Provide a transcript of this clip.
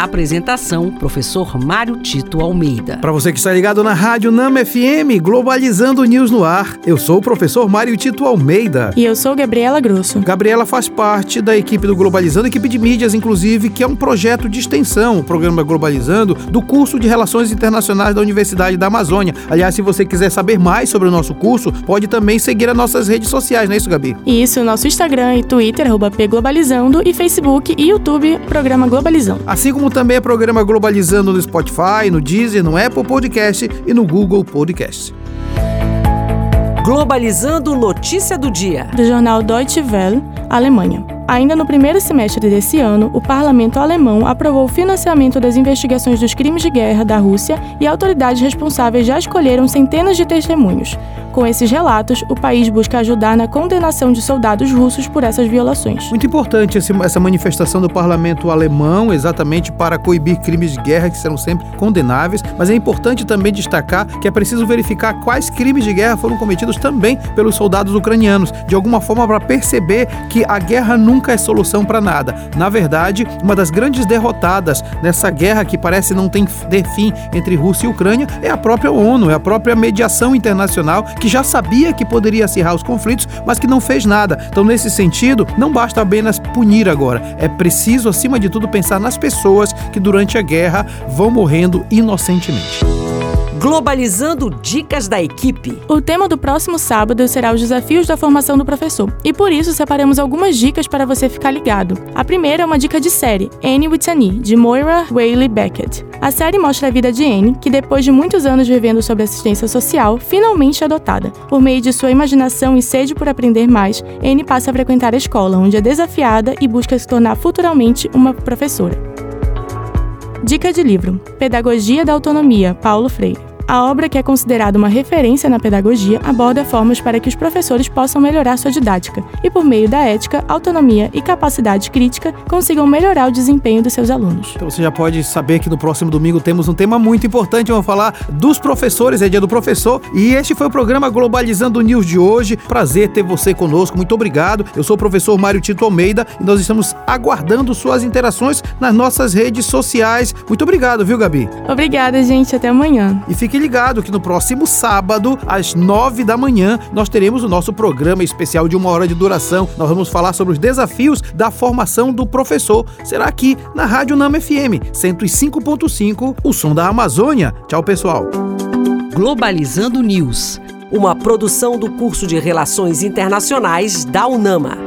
Apresentação: Professor Mário Tito Almeida. Para você que está ligado na Rádio Nama FM, Globalizando News no ar, eu sou o professor Mário Tito Almeida. E eu sou Gabriela Grosso. Gabriela faz parte da equipe do Globalizando, equipe de mídias, inclusive, que é um projeto de extensão, o programa Globalizando, do curso de Relações Internacionais da Universidade da Amazônia. Aliás, se você quiser saber mais sobre o nosso curso, pode também seguir as nossas redes sociais, não é isso, Gabi? Isso, nosso Instagram e Twitter, arroba Pglobalizando, e Facebook e YouTube, Programa Globalizando. Assim como também é programa Globalizando no Spotify, no Deezer, no Apple Podcast e no Google Podcast. Globalizando notícia do dia. Do jornal Deutsche Welle, Alemanha. Ainda no primeiro semestre desse ano, o parlamento alemão aprovou o financiamento das investigações dos crimes de guerra da Rússia e autoridades responsáveis já escolheram centenas de testemunhos. Com esses relatos, o país busca ajudar na condenação de soldados russos por essas violações. Muito importante essa manifestação do parlamento alemão, exatamente para coibir crimes de guerra que serão sempre condenáveis, mas é importante também destacar que é preciso verificar quais crimes de guerra foram cometidos também pelos soldados ucranianos, de alguma forma para perceber que a guerra nunca é solução para nada. Na verdade, uma das grandes derrotadas nessa guerra que parece não ter fim entre Rússia e Ucrânia é a própria ONU, é a própria mediação internacional que já sabia que poderia acirrar os conflitos, mas que não fez nada. Então, nesse sentido, não basta apenas punir agora, é preciso, acima de tudo, pensar nas pessoas que durante a guerra vão morrendo inocentemente. Globalizando Dicas da Equipe. O tema do próximo sábado será os desafios da formação do professor, e por isso separamos algumas dicas para você ficar ligado. A primeira é uma dica de série, Annie with Annie, de Moira Whaley Beckett. A série mostra a vida de Annie, que depois de muitos anos vivendo sob assistência social, finalmente é adotada. Por meio de sua imaginação e sede por aprender mais, Annie passa a frequentar a escola, onde é desafiada e busca se tornar futuramente uma professora. Dica de livro: Pedagogia da Autonomia, Paulo Freire. A obra, que é considerada uma referência na pedagogia, aborda formas para que os professores possam melhorar sua didática e, por meio da ética, autonomia e capacidade crítica, consigam melhorar o desempenho dos seus alunos. Então você já pode saber que no próximo domingo temos um tema muito importante. Vamos falar dos professores, é dia do professor. E este foi o programa Globalizando News de hoje. Prazer ter você conosco. Muito obrigado. Eu sou o professor Mário Tito Almeida e nós estamos aguardando suas interações nas nossas redes sociais. Muito obrigado, viu, Gabi? Obrigada, gente. Até amanhã. E fique ligado que no próximo sábado, às nove da manhã, nós teremos o nosso programa especial de uma hora de duração. Nós vamos falar sobre os desafios da formação do professor. Será aqui na Rádio Nama FM 105.5, o som da Amazônia. Tchau, pessoal. Globalizando News, uma produção do curso de Relações Internacionais da UNAMA.